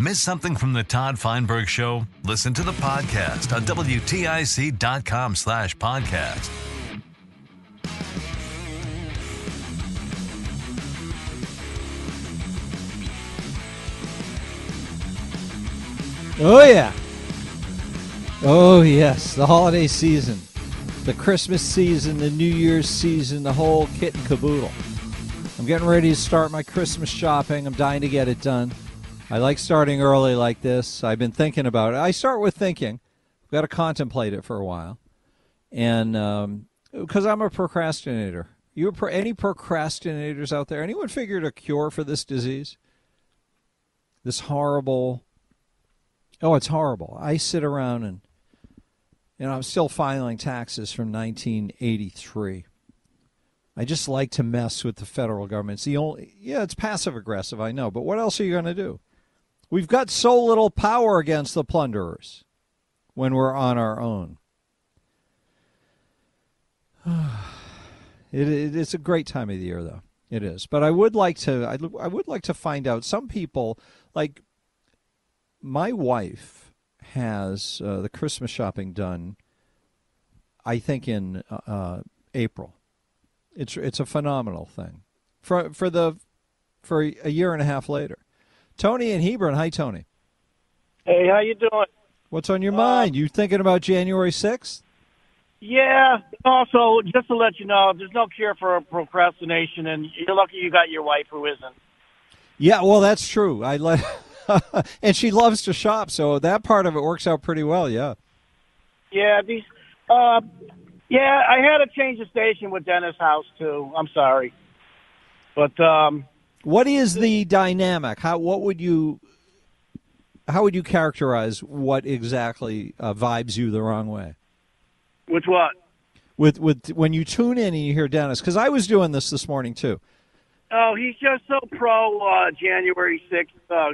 Miss something from the Todd Feinberg Show? Listen to the podcast on WTIC.com slash podcast. Oh, yeah. Oh, yes. The holiday season, the Christmas season, the New Year's season, the whole kit and caboodle. I'm getting ready to start my Christmas shopping. I'm dying to get it done. I like starting early like this. I've been thinking about it. I start with thinking. I've got to contemplate it for a while. And because um, I'm a procrastinator. You pro- any procrastinators out there? Anyone figured a cure for this disease? This horrible Oh, it's horrible. I sit around and you know, I'm still filing taxes from 1983. I just like to mess with the federal government. It's the only Yeah, it's passive aggressive, I know, but what else are you going to do? We've got so little power against the plunderers when we're on our own. it, it, it's a great time of the year, though. It is, but I would like to. I, I would like to find out. Some people, like my wife, has uh, the Christmas shopping done. I think in uh, April. It's it's a phenomenal thing for for the for a year and a half later. Tony in Hebron. Hi, Tony. Hey, how you doing? What's on your uh, mind? You thinking about January sixth? Yeah. Also, just to let you know, there's no cure for procrastination, and you're lucky you got your wife who isn't. Yeah, well, that's true. I let, and she loves to shop, so that part of it works out pretty well. Yeah. Yeah. These. Uh, yeah, I had to change the station with Dennis House too. I'm sorry, but um, what is the dynamic? How what would you how would you characterize what exactly uh, vibes you the wrong way? With what? With with when you tune in and you hear Dennis, because I was doing this this morning too. Oh, he's just so pro uh, January sixth uh,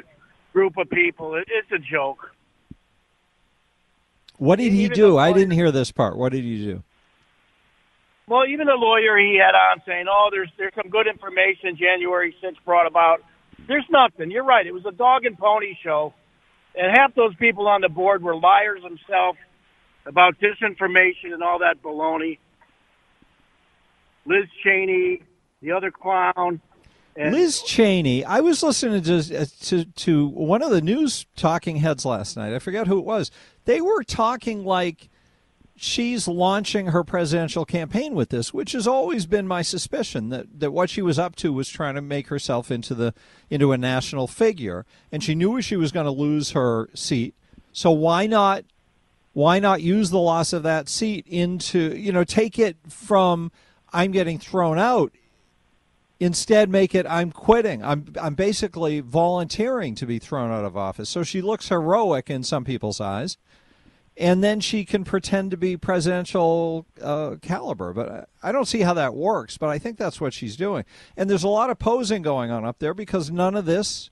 group of people. It, it's a joke. What did he do? I didn't hear this part. What did he do? Well, even the lawyer he had on saying, "Oh, there's there's some good information January 6th brought about." There's nothing. You're right. It was a dog and pony show, and half those people on the board were liars themselves about disinformation and all that baloney. Liz Cheney, the other clown. And Liz Cheney. I was listening to, uh, to to one of the news talking heads last night. I forget who it was. They were talking like she's launching her presidential campaign with this, which has always been my suspicion that, that what she was up to was trying to make herself into the into a national figure, and she knew she was going to lose her seat. So why not why not use the loss of that seat into you know take it from I'm getting thrown out instead make it I'm quitting. I'm I'm basically volunteering to be thrown out of office. So she looks heroic in some people's eyes and then she can pretend to be presidential uh, caliber. But I don't see how that works. But I think that's what she's doing. And there's a lot of posing going on up there because none of this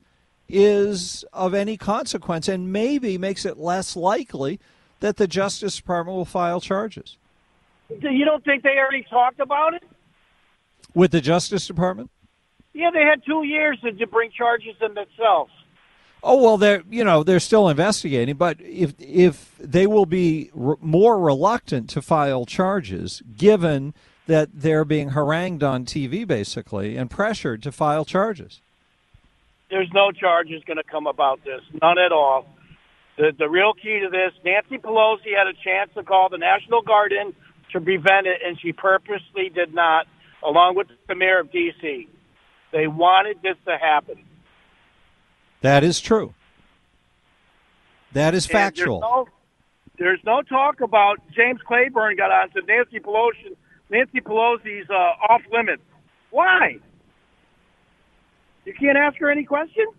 is of any consequence, and maybe makes it less likely that the Justice Department will file charges. You don't think they already talked about it with the Justice Department? Yeah, they had two years to bring charges in themselves. Oh well, they're you know they're still investigating, but if if they will be re- more reluctant to file charges, given that they're being harangued on TV basically and pressured to file charges. there's no charges going to come about this, none at all. The the real key to this, Nancy Pelosi had a chance to call the National Guard in to prevent it, and she purposely did not, along with the mayor of D.C. They wanted this to happen. That is true. That is factual. There's no, there's no talk about James Claiborne got on to Nancy Pelosi. Nancy Pelosi's uh, off limits. Why? You can't ask her any questions.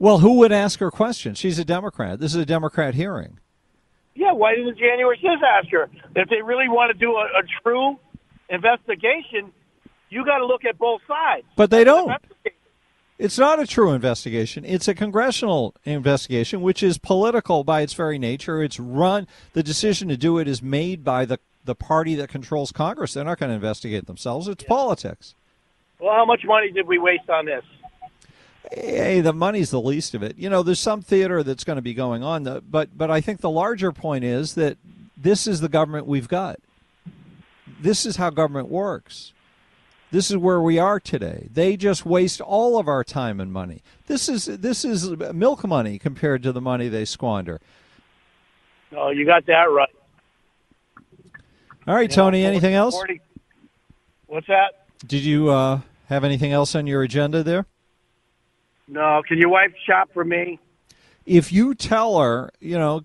Well, who would ask her questions? She's a Democrat. This is a Democrat hearing. Yeah, why didn't January 6th ask her? If they really want to do a, a true investigation, you got to look at both sides. But they don't. Investigate. It's not a true investigation. It's a congressional investigation, which is political by its very nature. It's run. The decision to do it is made by the the party that controls Congress. They're not going to investigate themselves. It's politics. Well, how much money did we waste on this? Hey, the money's the least of it. You know, there's some theater that's going to be going on, but but I think the larger point is that this is the government we've got. This is how government works. This is where we are today. They just waste all of our time and money. This is this is milk money compared to the money they squander. Oh, you got that right. All right, Tony. Anything else? 40 What's that? Did you uh, have anything else on your agenda there? No. Can your wife shop for me? If you tell her, you know,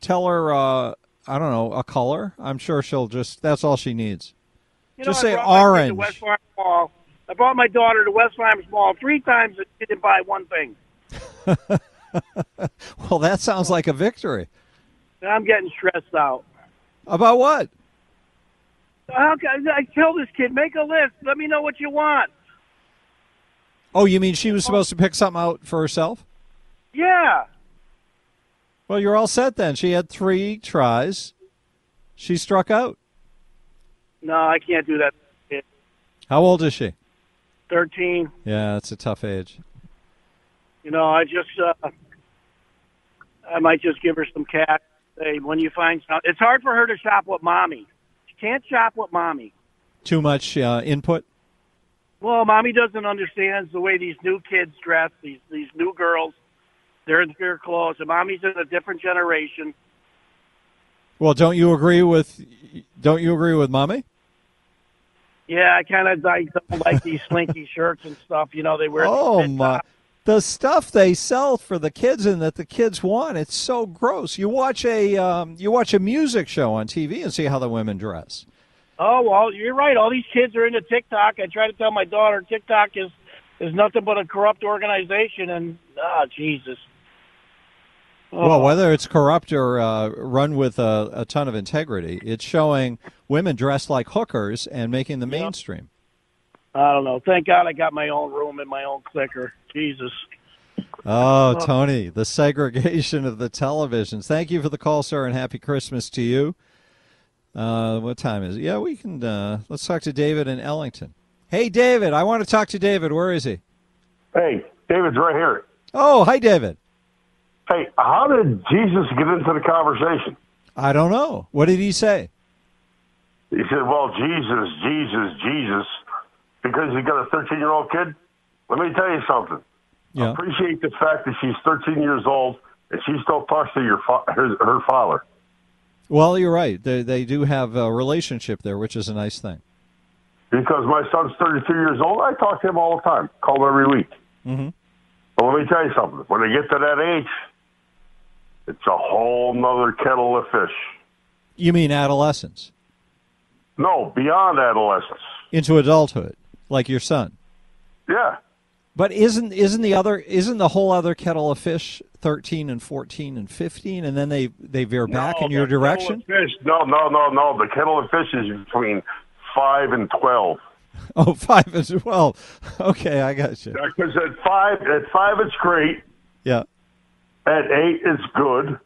tell her, uh, I don't know, a color. I'm sure she'll just. That's all she needs. You Just know, say I brought my kid orange. West Farms Mall. I brought my daughter to West Farms Mall three times and she didn't buy one thing. Well, that sounds like a victory. I'm getting stressed out. About what? How can I tell this kid, make a list. Let me know what you want. Oh, you mean she was supposed to pick something out for herself? Yeah. Well, you're all set then. She had three tries. She struck out. No, I can't do that. How old is she? 13. Yeah, it's a tough age. You know, I just, uh, I might just give her some cash. Hey, when you find something, it's hard for her to shop with mommy. She can't shop with mommy. Too much uh, input. Well, mommy doesn't understand the way these new kids dress. These these new girls, they're in their clothes, and mommy's in a different generation. Well, don't you agree with? Don't you agree with mommy? Yeah, I kind of I don't like these slinky shirts and stuff. You know, they wear. Oh my! The stuff they sell for the kids and that the kids want, it's so gross. You watch a um, you watch a music show on TV and see how the women dress. Oh well, you're right. All these kids are into TikTok. I try to tell my daughter TikTok is is nothing but a corrupt organization, and ah, Jesus. Oh, Well, whether it's corrupt or uh, run with a, a ton of integrity, it's showing women dressed like hookers and making the mainstream. I don't know. Thank God I got my own room and my own clicker. Jesus. Oh, Tony, the segregation of the televisions. Thank you for the call, sir, and happy Christmas to you. Uh, what time is it? Yeah, we can. Uh, let's talk to David in Ellington. Hey, David, I want to talk to David. Where is he? Hey, David's right here. Oh, hi, David. Hey, how did Jesus get into the conversation? I don't know. What did he say? He said, well, Jesus, Jesus, Jesus, because he's got a 13 year old kid. Let me tell you something. Yeah. Appreciate the fact that she's 13 years old and she still talks to your fa- her, her father. Well, you're right. They, they do have a relationship there, which is a nice thing. Because my son's 32 years old, I talk to him all the time, call him every week. Mm-hmm. But let me tell you something. When they get to that age, it's a whole nother kettle of fish. You mean adolescence No, beyond adolescence. into adulthood, like your son. Yeah. But isn't isn't the other isn't the whole other kettle of fish thirteen and fourteen and fifteen, and then they they veer back No, in your the kettle of direction? Fish. No, no, no, no. The kettle of fish is between five and twelve. Oh, five and twelve. Okay, I got you. Because at five, at five it's great. Yeah. At eight it's good.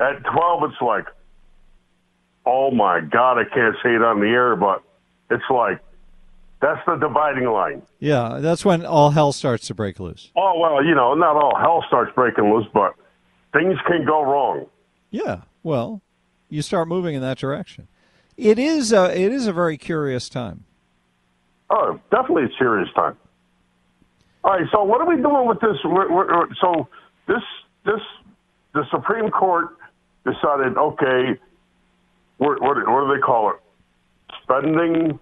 At twelve it's like, oh my god, I can't say it on the air, but it's like that's the dividing line. Yeah, that's when all hell starts to break loose. Oh well, you know, not all hell starts breaking loose, but things can go wrong. Yeah. Well, you start moving in that direction. It is a, it is a very curious time. Oh, definitely a serious time. All right, so what are we doing with this? We're, we're, so this this the Supreme Court decided, okay, what, what, what do they call it? Spending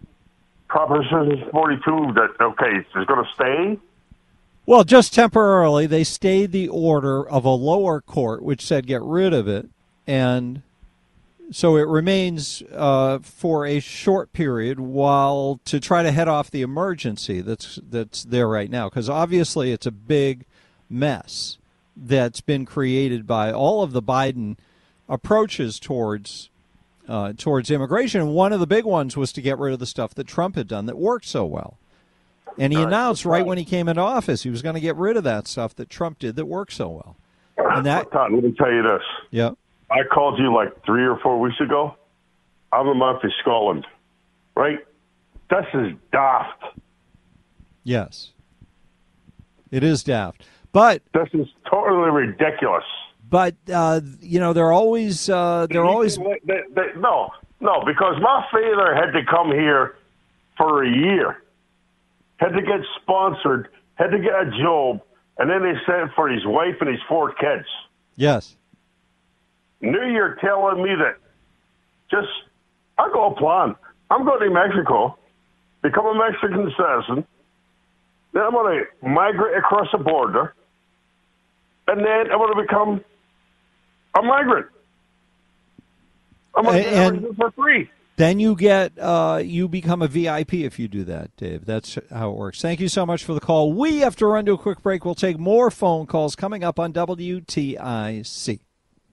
Proposition 42 that, okay, is going to stay? Well, just temporarily, they stayed the order of a lower court which said get rid of it. And so it remains uh, for a short period while to try to head off the emergency that's that's there right now because obviously it's a big mess that's been created by all of the Biden approaches towards uh, towards immigration. One of the big ones was to get rid of the stuff that Trump had done that worked so well. And he announced right when he came into office he was going to get rid of that stuff that Trump did that worked so well. And that, Todd, let me tell you this. yeah, I called you like three or four weeks ago. I'm a month in Scotland, right? This is daft. yes, it is daft. But This is totally ridiculous. But uh, you know they're always uh, they're always They- they- no, no, because my father had to come here for a year, had to get sponsored, had to get a job, and then they sent for his wife and his four kids. yes. New Year telling me that just I got a plan. I'm going to Mexico, become a Mexican citizen. Then I'm going to migrate across the border, and then I'm going to become a migrant. I'm going to get And- for free. Then you get uh, you become a VIP if you do that, Dave. That's how it works. Thank you so much for the call. We have to run to a quick break. We'll take more phone calls coming up on WTIC.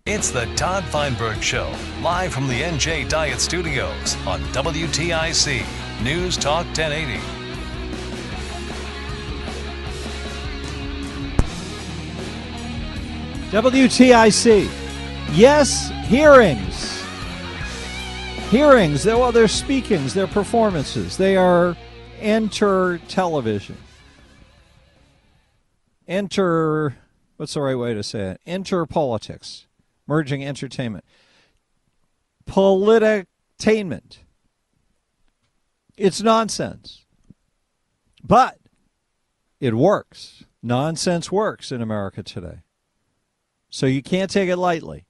It's the Todd Feinberg Show, live from the NJ Diet Studios on WTIC News Talk 1080. WTIC. Yes, hearings. Hearings. Well, they're speakings, they're performances. They are enter television. Enter, what's the right way to say it? Enter politics, merging entertainment. Politictainment. It's nonsense. But it works. Nonsense works in America today. So you can't take it lightly.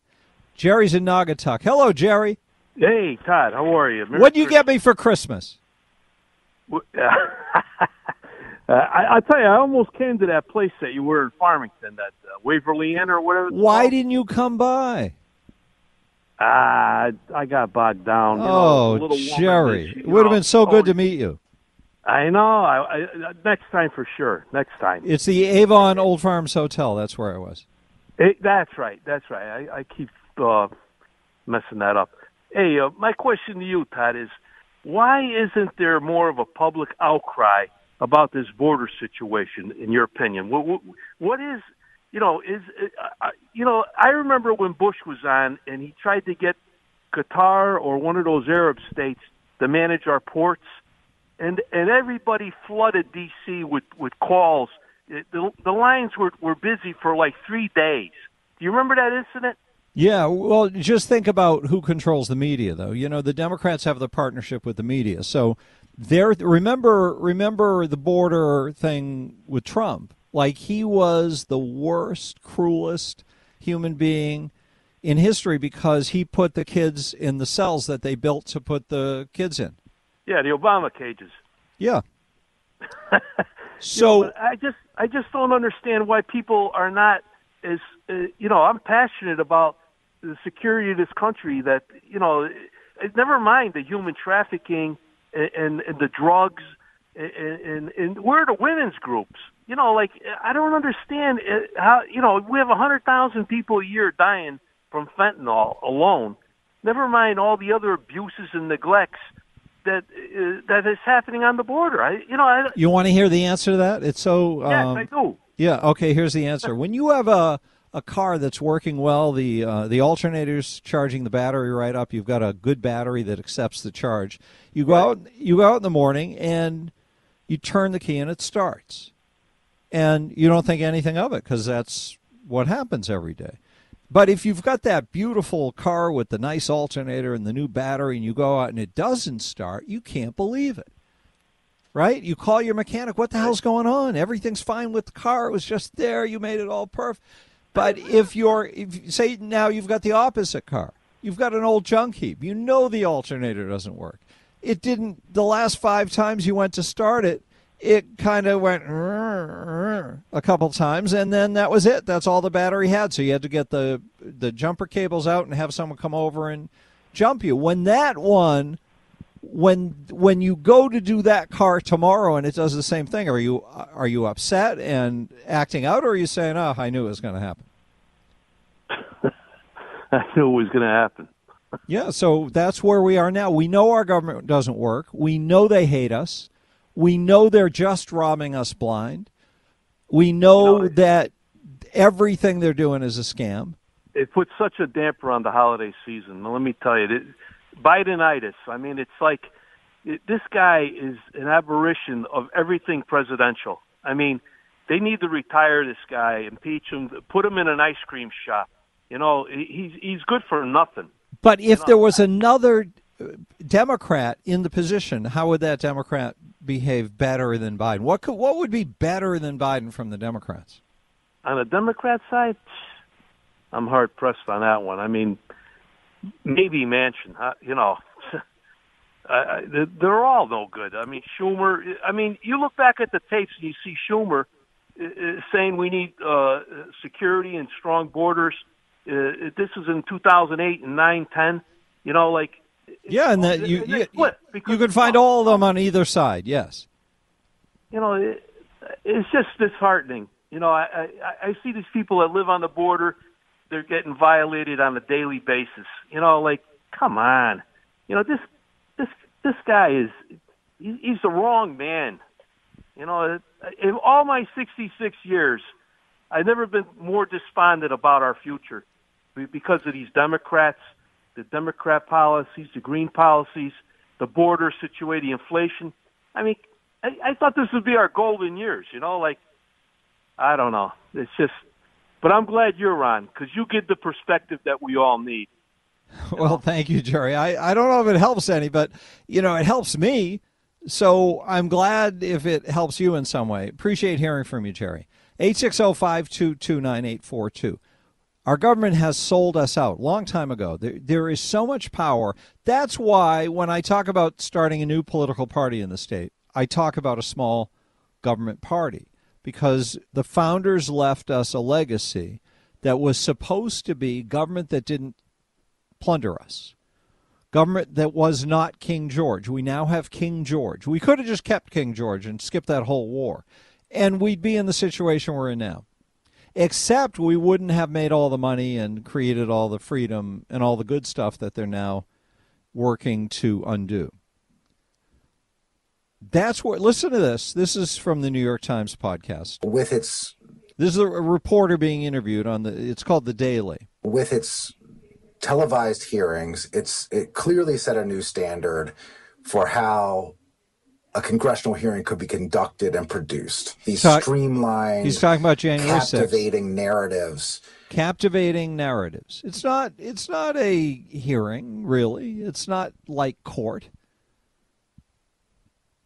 Jerry's in Naugatuck. Hello, Jerry. Hey, Todd, how are you? What'd you get me for Christmas? uh, I, I tell you, I almost came to that place that you were in Farmington, that uh, Waverly Inn or whatever. Why called. didn't you come by? Ah, I got bogged down. Know, oh, a little woman Jerry. It would have been so good to meet you. I know. I, I, next time for sure. Next time. It's the Avon Old Farms Hotel. That's where I was. Hey, that's right. That's right. I, I keep uh, messing that up. Hey, uh, my question to you, Todd, is why isn't there more of a public outcry about this border situation? In your opinion, what, what, what is, you know, is uh, uh, you know, I remember when Bush was on and he tried to get Qatar or one of those Arab states to manage our ports, and and everybody flooded D.C. with with calls. The the lines were were busy for like three days. Do you remember that incident? Yeah, well, just think about who controls the media, though. You know, the Democrats have the partnership with the media, so they're remember remember the border thing with Trump. Like he was the worst, cruelest human being in history because he put the kids in the cells that they built to put the kids in. Yeah, the Obama cages. Yeah. so But I just I just don't understand why people are not as uh, you know. I'm passionate about the security of this country. That you know, never mind the human trafficking and, and, and the drugs and, and and where are the women's groups? You know, like I don't understand uh, how you know we have a hundred thousand people a year dying from fentanyl alone. Never mind all the other abuses and neglects that uh, that is happening on the border. I you know I, you want to hear the answer to that? It's so yes um, I do. Yeah. Okay. Here's the answer. When you have a a car that's working well, the uh, the alternator's charging the battery right up. You've got a good battery that accepts the charge. You go out. You go out in the morning and you turn the key and it starts, and you don't think anything of it because that's what happens every day. But if you've got that beautiful car with the nice alternator and the new battery, and you go out and it doesn't start, you can't believe it. right? You call your mechanic, what the hell's going on? Everything's fine with the car. It was just there. You made it all perfect. But if you're, if, say now you've got the opposite car, you've got an old junk heap. You know the alternator doesn't work. It didn't. The last five times you went to start it, it kind of went a couple times, and then that was it. That's all the battery had. So you had to get the the jumper cables out and have someone come over and jump you. When that one, when when you go to do that car tomorrow and it does the same thing, are you are you upset and acting out, or are you saying, "Oh, I knew it was going to happen"? I knew it was going to happen. yeah, so that's where we are now. We know our government doesn't work. We know they hate us. We know they're just robbing us blind. We know, you know that everything they're doing is a scam. It puts such a damper on the holiday season. Let me tell you, it, Bidenitis. I mean, it's like it, this guy is an aberration of everything presidential. I mean, they need to retire this guy, impeach him, put him in an ice cream shop. You know, he's he's good for nothing. But if you know, there was another uh, Democrat in the position, how would that Democrat behave better than Biden? What could, what would be better than Biden from the Democrats? On the Democrat side, I'm hard pressed on that one. I mean, maybe Manchin. You know, uh, they're all no good. I mean, Schumer. I mean, you look back at the tapes and you see Schumer uh, uh, saying we need uh, security and strong borders. Uh, this is in 2008 and 9, 10. You know, like yeah, and that you you, you can find all of them on either side. Yes. You know, it, it's just disheartening. You know, I, I I see these people that live on the border; they're getting violated on a daily basis. You know, like come on. You know, this this this guy is he's the wrong man. You know, in all my 66 years, I've never been more despondent about our future because of these Democrats the Democrat policies, the green policies, the border situation, the inflation. I mean, I, I thought this would be our golden years, you know, like, I don't know. It's just, but I'm glad you're on because you give the perspective that we all need. Well, thank you, Jerry. I, I don't know if it helps any, but, you know, it helps me. So I'm glad if it helps you in some way. Appreciate hearing from you, Jerry. 860 522 9842. Our government has sold us out long time ago. There, there is so much power. That's why when I talk about starting a new political party in the state, I talk about a small government party because the founders left us a legacy that was supposed to be government that didn't plunder us. Government that was not King George. We now have King George. We could have just kept King George and skipped that whole war, and we'd be in the situation we're in now except we wouldn't have made all the money and created all the freedom and all the good stuff that they're now working to undo. That's what, listen to this. This is from the New York Times podcast. With its. This is a reporter being interviewed on the, it's called The Daily. With its televised hearings, it's, it clearly set a new standard for how a congressional hearing could be conducted and produced. These Talk, streamlined, he's talking about January captivating 6th. narratives. Captivating narratives. It's not. It's not a hearing, really. It's not like court.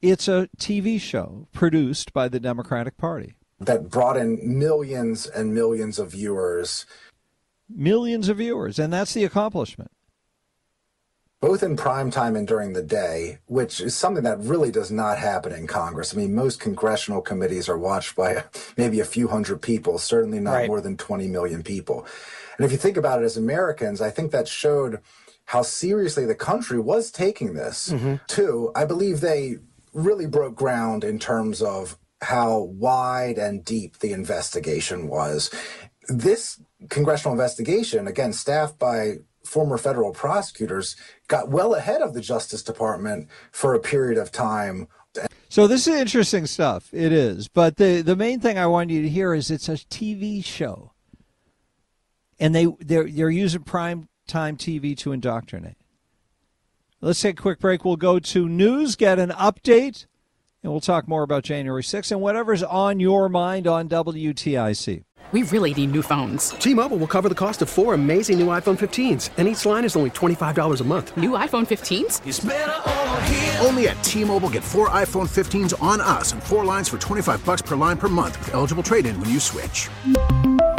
It's a TV show produced by the Democratic Party that brought in millions and millions of viewers. Millions of viewers, and that's the accomplishment both in prime time and during the day, which is something that really does not happen in Congress. I mean, most congressional committees are watched by maybe a few hundred people, certainly not right. more than 20 million people. And if you think about it as Americans, I think that showed how seriously the country was taking this. Mm-hmm. Too, I believe they really broke ground in terms of how wide and deep the investigation was. This congressional investigation, again, staffed by former federal prosecutors got well ahead of the Justice Department for a period of time. So this is interesting stuff. It is, but the the main thing I want you to hear is it's a TV show, and they they're they're using prime time TV to indoctrinate. Let's take a quick break. We'll go to news, get an update, and we'll talk more about January 6th and whatever's on your mind on WTIC. we really need new phones. T-Mobile will cover the cost of four amazing new iPhone 15s, and each line is only $25 a month. New iPhone 15s? Only at T-Mobile get four iPhone 15s on us and four lines for 25 bucks per line per month with eligible trade-in when you switch.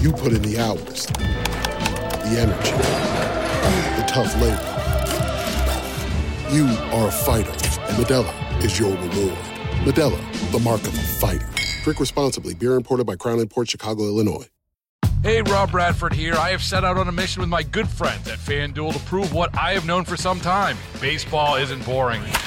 You put in the hours, the energy, the tough labor. You are a fighter, and Modelo is your reward. Modelo, the mark of a fighter. Drink responsibly. Beer imported by Crown Imports Chicago, Illinois. Hey, Rob Bradford here. I have set out on a mission with my good friends at FanDuel to prove what I have known for some time baseball isn't boring.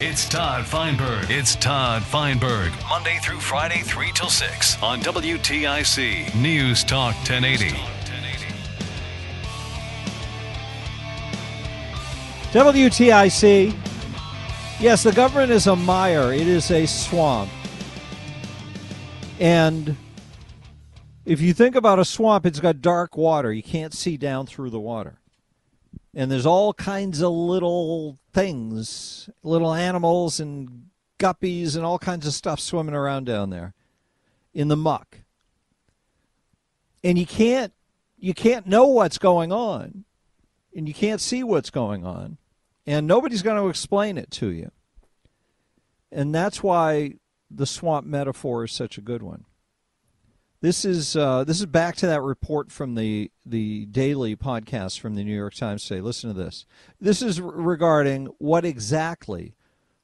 It's Todd Feinberg. It's Todd Feinberg. Monday through Friday, 3 till 6 on WTIC News Talk 1080. WTIC. Yes, the government is a mire. It is a swamp. And if you think about a swamp, it's got dark water. You can't see down through the water. And there's all kinds of little things, little animals and guppies and all kinds of stuff swimming around down there in the muck. And you can't you can't know what's going on and you can't see what's going on and nobody's going to explain it to you. And that's why the swamp metaphor is such a good one. This is uh, this is back to that report from the the daily podcast from the New York Times today. Listen to this. This is regarding what exactly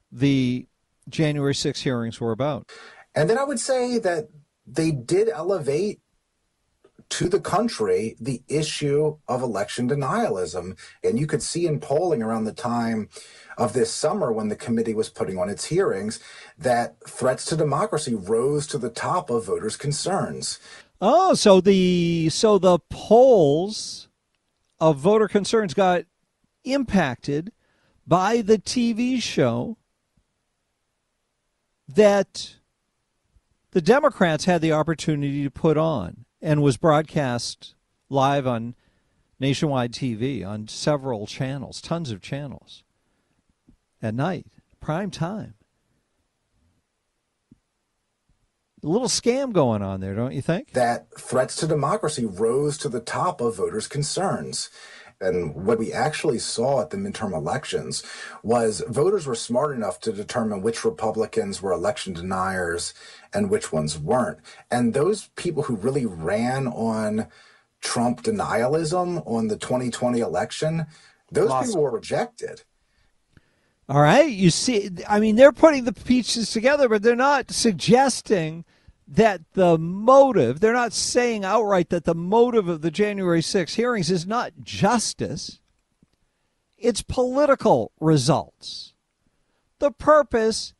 the January 6 hearings were about. And then I would say that they did elevate to the country the issue of election denialism. And you could see in polling around the time of this summer when the committee was putting on its hearings that threats to democracy rose to the top of voters' concerns. Oh, so the so the polls of voter concerns got impacted by the TV show that the Democrats had the opportunity to put on and was broadcast live on nationwide TV on several channels, tons of channels at night, prime time. A little scam going on there, don't you think? That threats to democracy rose to the top of voters' concerns. And what we actually saw at the midterm elections was voters were smart enough to determine which Republicans were election deniers and which ones weren't. And those people who really ran on Trump denialism on the 2020 election, those Lost. people were rejected. All right. You see, I mean, they're putting the pieces together, but they're not suggesting that the motive, they're not saying outright that the motive of the January 6 hearings is not justice, it's political results. The purpose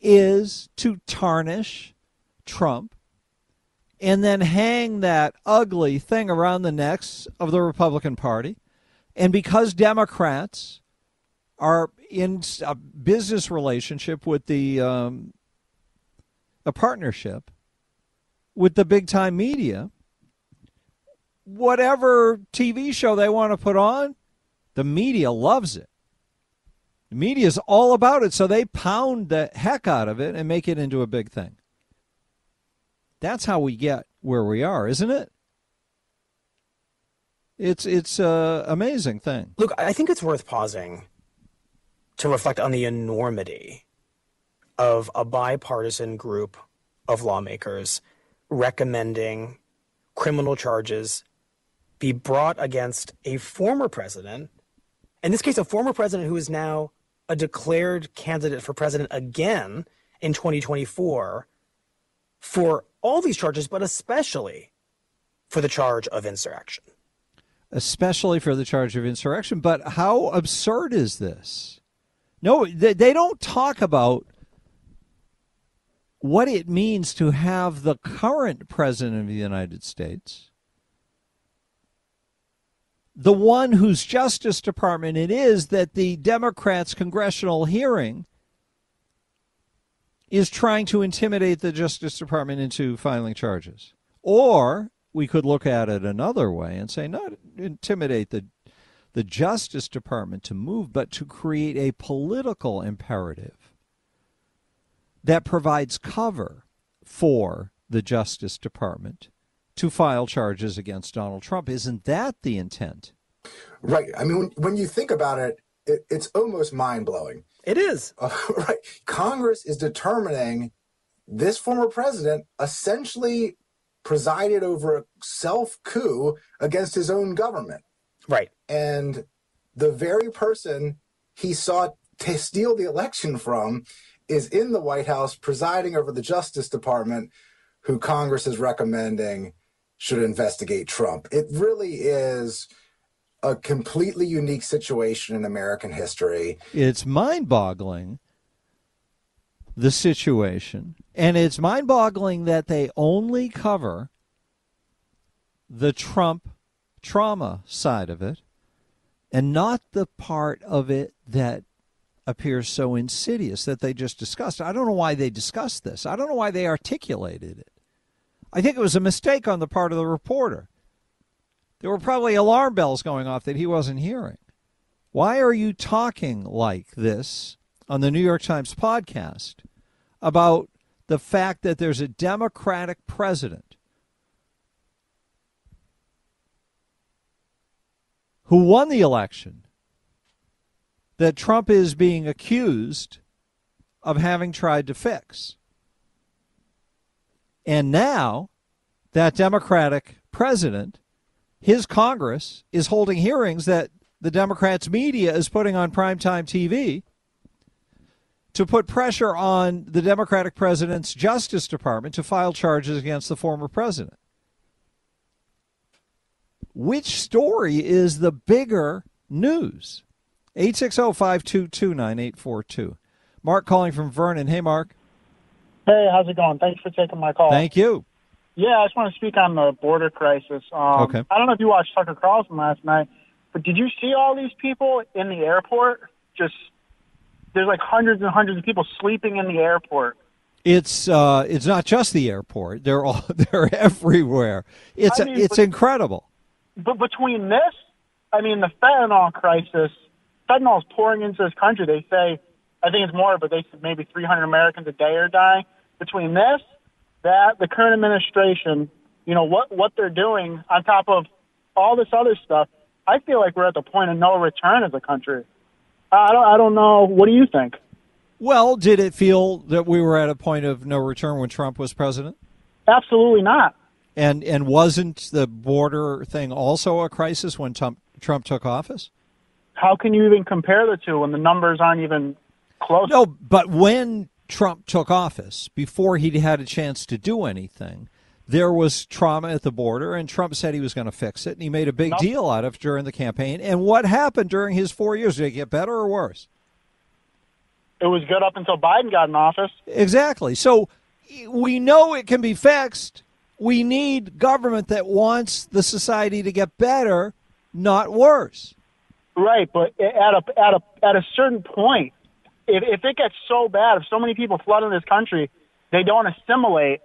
is to tarnish Trump and then hang that ugly thing around the necks of the Republican Party. And because Democrats are in a business relationship with the um, a partnership with the big time media, whatever TV show they want to put on, the media loves it. The media is all about it, so they pound the heck out of it and make it into a big thing. That's how we get where we are, isn't it? It's it's a amazing thing. Look, I think it's worth pausing to reflect on the enormity of a bipartisan group of lawmakers recommending criminal charges be brought against a former president, in this case, a former president who is now a declared candidate for president again in 2024 for all these charges, but especially for the charge of insurrection. Especially for the charge of insurrection. But how absurd is this? No, they, don't talk about what it means to have the current president of the United States, the one whose Justice Department it is that the Democrats' congressional hearing is trying to intimidate the Justice Department into filing charges. Or we could look at it another way and say, not intimidate the the Justice Department to move, but to create a political imperative that provides cover for the Justice Department to file charges against Donald Trump. Isn't that the intent? Right. I mean, when, when you think about it, it it's almost mind blowing. It is. Uh, right. Congress is determining this former president essentially presided over a self coup against his own government. Right. And the very person he sought to steal the election from is in the White House presiding over the Justice Department, who Congress is recommending should investigate Trump. It really is a completely unique situation in American history. It's mind boggling, the situation. And it's mind boggling that they only cover the Trump trauma side of it and not the part of it that appears so insidious that they just discussed. I don't know why they discussed this. I don't know why they articulated it. I think it was a mistake on the part of the reporter. There were probably alarm bells going off that he wasn't hearing. Why are you talking like this on the New York Times podcast about the fact that there's a Democratic president who won the election that Trump is being accused of having tried to fix? And now that Democratic president his Congress is holding hearings that the Democrats' media is putting on primetime TV to put pressure on the Democratic president's Justice Department to file charges against the former president. Which story is the bigger news? 860 522 9842. Mark calling from Vernon. Hey, Mark. Hey, how's it going? Thanks for taking my call. Thank you. Yeah, I just want to speak on the border crisis. Um, okay. I don't know if you watched Tucker Carlson last night, but did you see all these people in the airport? Just there's like hundreds and hundreds of people sleeping in the airport. It's uh, it's not just the airport; they're all they're everywhere. It's I mean, it's but- incredible. But between this, I mean, the fentanyl crisis, fentanyl is pouring into this country. They say, I think it's more, but they said maybe 300 Americans a day are dying. Between this, that, the current administration, you know, what, what they're doing on top of all this other stuff, I feel like we're at the point of no return as a country. I don't, I don't know. What do you think? Well, did it feel that we were at a point of no return when Trump was president? Absolutely not. And and wasn't the border thing also a crisis when Trump Trump took office? How can you even compare the two when the numbers aren't even close? No, but when Trump took office, before he had a chance to do anything, there was trauma at the border, and Trump said he was going to fix it, and he made a big Nope. deal out of it during the campaign. And what happened during his four years? Did it get better or worse? It was good up until Biden got in office. Exactly. So we know it can be fixed. We need government that wants the society to get better, not worse. Right, but at a at a at a certain point, if if it gets so bad, if so many people flood in this country, they don't assimilate,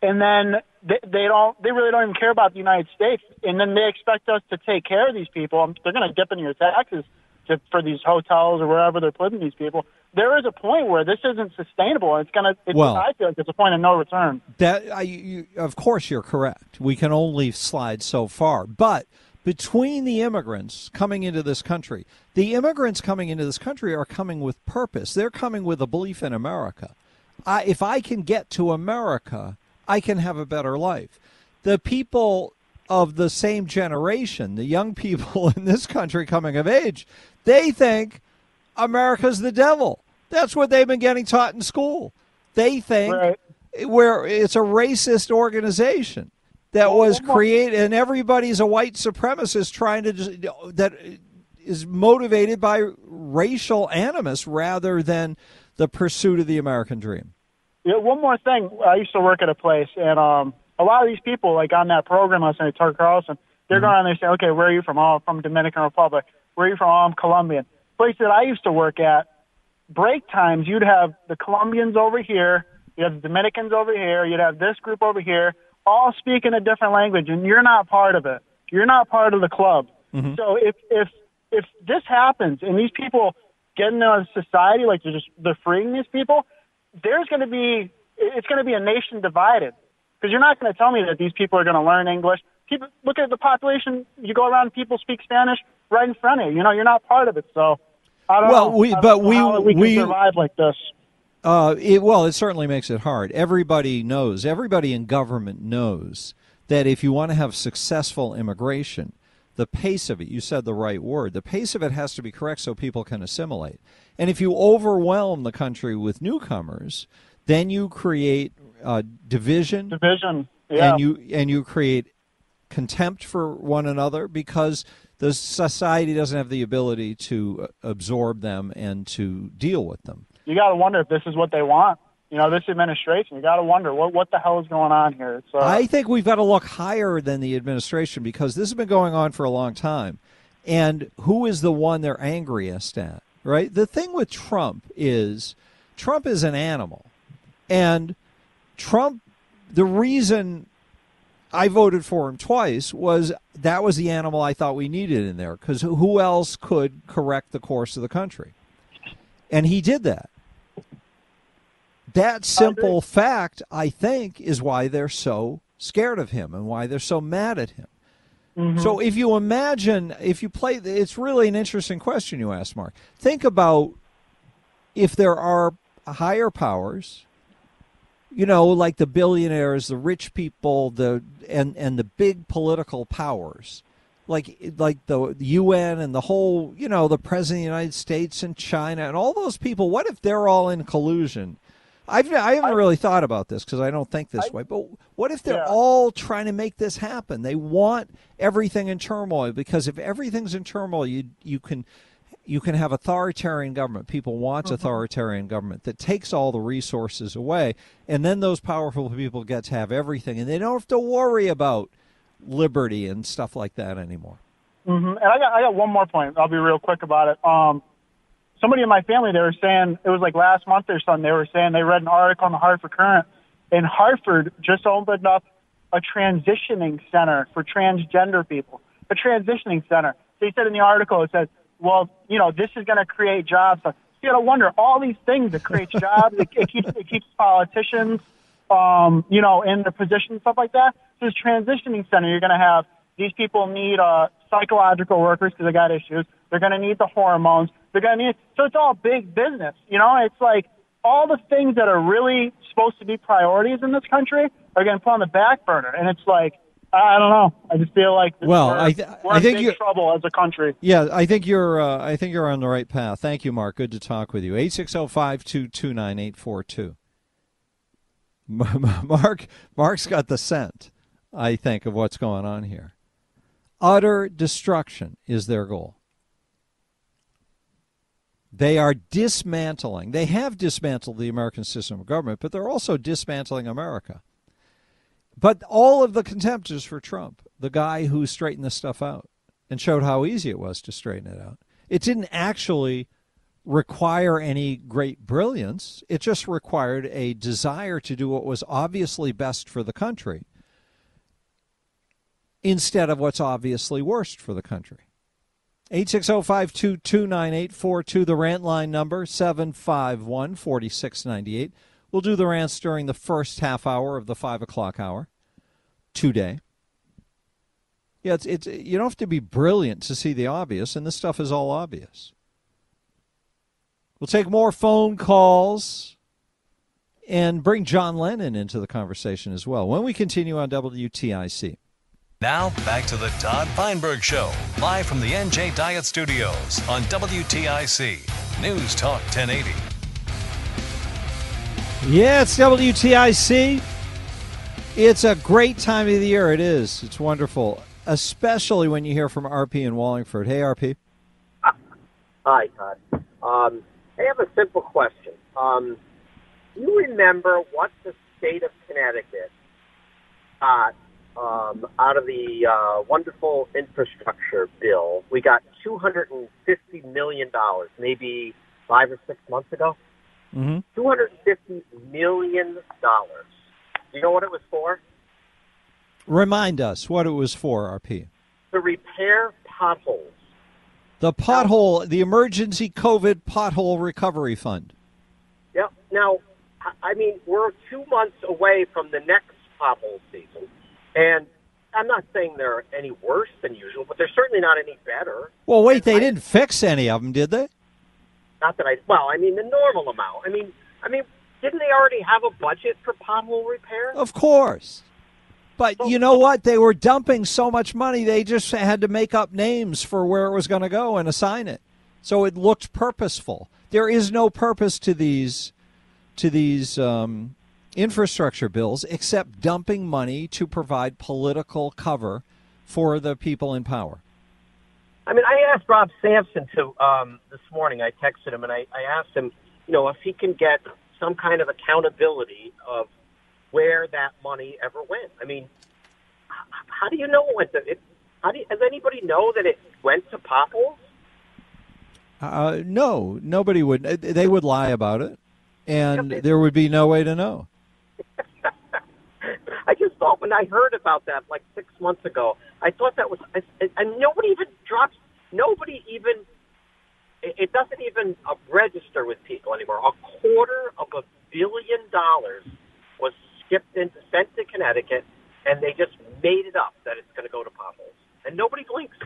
and then they, they don't they really don't even care about the United States, and then they expect us to take care of these people. Um, they're going to dip into your taxes to, for these hotels or wherever they're putting these people. There is a point where this isn't sustainable, and it's going to. It's, Well- I feel like it's a point of no return. That I, you, of course you're correct. We can only slide so far, but between the immigrants coming into this country, the immigrants coming into this country are coming with purpose. They're coming with a belief in America. I, if I can get to America, I can have a better life. The people of the same generation, the young people in this country coming of age, they think America's the devil. That's what they've been getting taught in school. They think Right. where it's a racist organization that was created, and everybody's a white supremacist trying to just, that is motivated by racial animus rather than the pursuit of the American dream. Yeah, one more thing. I used to work at a place, and um, a lot of these people, like on that program last night, Tucker Carlson, they're going on there saying, "Okay, where are you from? Oh, I'm from Dominican Republic. Where are you from? Oh, I'm Colombian." Place that I used to work at, break times, you'd have the Colombians over here, you have the Dominicans over here, you'd have this group over here, all speaking a different language, and you're not part of it. You're not part of the club. Mm-hmm. So if if if this happens and these people get into a society like they're just they're freeing these people, there's going to be it's going to be a nation divided because you're not going to tell me that these people are going to learn English. People look at the population. You go around, people speak Spanish right in front of you. You know, you're not part of it. So I don't Well, know. we- but we- we, we- survive like this. Uh, it, well, it certainly makes it hard. Everybody knows, everybody in government knows that if you want to have successful immigration, the pace of it, you said the right word, the pace of it has to be correct so people can assimilate. And if you overwhelm the country with newcomers, then you create uh, division. Division, yeah. And you, and you create contempt for one another because the society doesn't have the ability to uh, absorb them and to deal with them. You got to wonder if this is what they want. You know, this administration. You got to wonder what what the hell is going on here. Uh, I think we've got to look higher than the administration because this has been going on for a long time. And who is the one they're angriest at, right? The thing with Trump is Trump is an animal. And Trump, the reason I voted for him twice was that was the animal I thought we needed in there because who else could correct the course of the country? And he did that. That simple fact, I think, is why they're so scared of him and why they're so mad at him. Mm-hmm. So if you imagine, if you play, it's really an interesting question you asked, Mark. Think about if there are higher powers, you know, like the billionaires, the rich people, the and and the big political powers, like like the UN and the whole, you know, the president of the United States and China and all those people. What if they're all in collusion? I've I haven't really thought about this because I don't think this way. But what if they're all trying to make this happen? They want everything in turmoil because if everything's in turmoil, you you can you can have authoritarian government. People want authoritarian government that takes all the resources away, and then those powerful people get to have everything, and they don't have to worry about liberty and stuff like that anymore. Mm-hmm. And I got I got one more point. I'll be real quick about it. Um, somebody in my family they were saying it was like last month or something. They were saying they read an article in the Hartford Courant, and Hartford just opened up a transitioning center for transgender people. A transitioning center. They said in the article it says, well, you know, this is going to create jobs. So you got to wonder all these things that creates jobs. it, it keeps it keeps politicians, um, you know, in the position stuff like that. So this transitioning center, you're going to have these people need uh, psychological workers because they got issues. They're going to need the hormones. They're going to need so it's all big business. You know, it's like all the things that are really supposed to be priorities in this country are getting put on the back burner, and it's like I don't know. I just feel like Well, we're, I th- we're I in think you're- trouble as a country. Yeah, I think you're. Uh, I think you're on the right path. Thank you, Mark. Good to talk with you. Eight six zero five two two nine eight four two. Mark, Mark's got the scent. I think of what's going on here. Utter destruction is their goal. They are dismantling. They have dismantled the American system of government, but they're also dismantling America. But all of the contempt is for Trump, the guy who straightened this stuff out and showed how easy it was to straighten it out. It didn't actually require any great brilliance, it just required a desire to do what was obviously best for the country instead of what's obviously worst for the country. 860-522-9842, the rant line number, 751-4698. We'll do the rants during the first half hour of the 5 o'clock hour today. Yeah, it's, it's you don't have to be brilliant to see the obvious, and this stuff is all obvious. We'll take more phone calls and bring John Lennon into the conversation as well when we continue on WTIC. Now, back to the Todd Feinberg Show, live from the NJ Diet Studios on WTIC. News Talk 1080. Yeah, it's WTIC. It's a great time of the year. It is. It's wonderful, especially when you hear from RP in Wallingford. Hey, RP. Hi, Todd. Um, I have a simple question. Um, do you remember what the state of Connecticut got um, out of the uh, wonderful infrastructure bill? We got $250 million, maybe five or six months ago. Mm-hmm. $250 million. Do you know what it was for? Remind us what it was for, RP. To repair potholes. The pothole, the emergency COVID pothole recovery fund. Yep. Now, I mean, we're two months away from the next pothole season, and I'm not saying they're any worse than usual, but they're certainly not any better. Well, wait, they didn't fix any of them, did they? Not that I, well, I mean the normal amount. I mean, I mean, didn't they already have a budget for pothole repair? Of course. But you know what? They were dumping so much money, they just had to make up names for where it was going to go and assign it. So it looked purposeful. There is no purpose to these to these um, infrastructure bills except dumping money to provide political cover for the people in power. I mean, I asked Rob Sampson to um, this morning. I texted him and I, I asked him, you know, if he can get some kind of accountability of where that money ever went. I mean, how do you know it went to? It, how do you, does anybody know that it went to potholes? Uh, no, nobody would. They would lie about it, and there would be no way to know. I just thought when I heard about that like six months ago, I thought that was, and nobody even drops, nobody even, it doesn't even uh, register with people anymore. A quarter of a billion dollars was skipped into, sent to Connecticut, and they just made it up that it's going to go to potholes, and nobody blinks.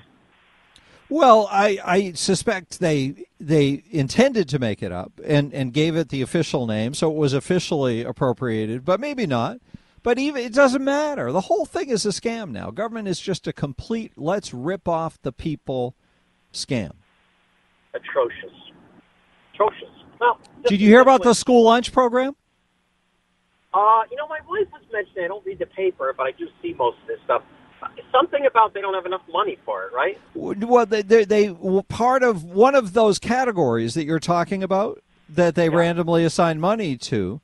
Well, I, I suspect they they intended to make it up and, and gave it the official name, so it was officially appropriated, but maybe not. But even it doesn't matter. The whole thing is a scam now. Government is just a complete let's rip off the people scam. Atrocious, atrocious. Well, Did you hear about the school lunch program? Uh, you know, my wife was mentioning. I don't read the paper, but I do see most of this stuff. Something about they don't have enough money for it, right? Well, they, they, they part of one of those categories that you're talking about that they randomly assign money to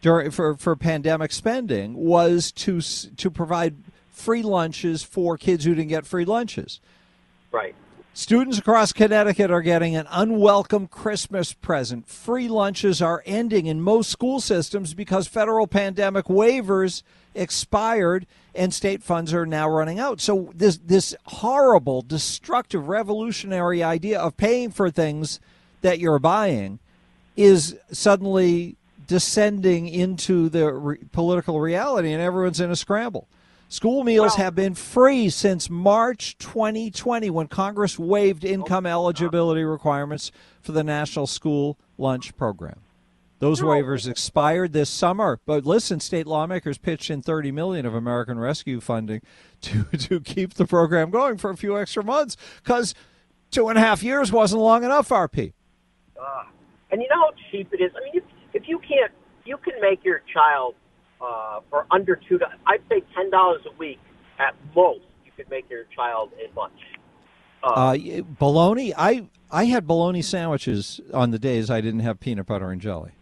during for, for pandemic spending was to to provide free lunches for kids who didn't get free lunches. Right. Students across Connecticut are getting an unwelcome Christmas present. Free lunches are ending in most school systems because federal pandemic waivers expired and state funds are now running out. So this this horrible, destructive, revolutionary idea of paying for things that you're buying is suddenly descending into the re- political reality and everyone's in a scramble. School meals have been free since March 2020 when Congress waived income eligibility requirements for the National School Lunch Program. Those waivers expired this summer, but listen, state lawmakers pitched in 30 million of American Rescue funding to to keep the program going for a few extra months because two and a half years wasn't long enough. RP. Uh, and you know how cheap it is. I mean, if, if you can't, you can make your child uh, for under two. I'd say ten dollars a week at most. You could make your child a lunch. Uh, y- bologna. I I had bologna sandwiches on the days I didn't have peanut butter and jelly.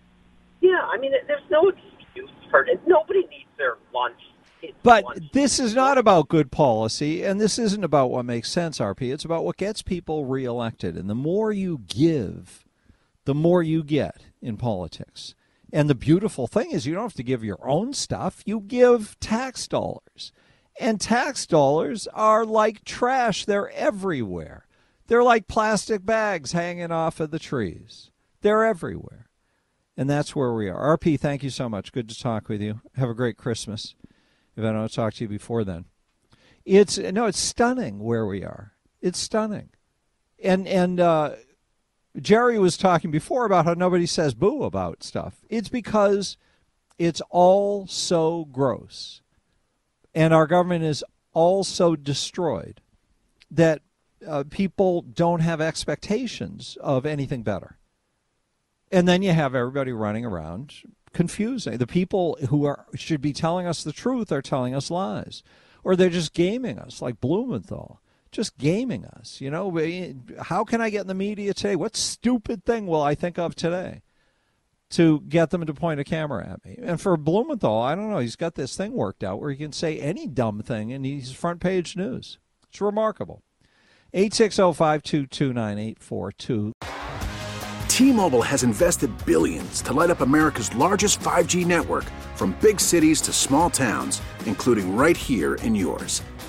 Yeah, I mean, there's no excuse for it. Nobody needs their lunch. But lunch. this is not about good policy, and this isn't about what makes sense, RP. It's about what gets people reelected. And the more you give, the more you get in politics. And the beautiful thing is, you don't have to give your own stuff, you give tax dollars. And tax dollars are like trash, they're everywhere. They're like plastic bags hanging off of the trees, they're everywhere. And that's where we are. RP, thank you so much. Good to talk with you. Have a great Christmas if I don't talk to you before then. It's no, it's stunning where we are. It's stunning, and and uh, Jerry was talking before about how nobody says boo about stuff. It's because it's all so gross, and our government is all so destroyed that uh, people don't have expectations of anything better. And then you have everybody running around confusing. The people who are should be telling us the truth are telling us lies. Or they're just gaming us like Blumenthal. Just gaming us. You know, how can I get in the media today? What stupid thing will I think of today? to get them to point a camera at me. And for Blumenthal, I don't know, he's got this thing worked out where he can say any dumb thing and he's front page news. It's remarkable. 860-522-9842. T-Mobile has invested billions to light up America's largest 5G network from big cities to small towns, including right here in yours.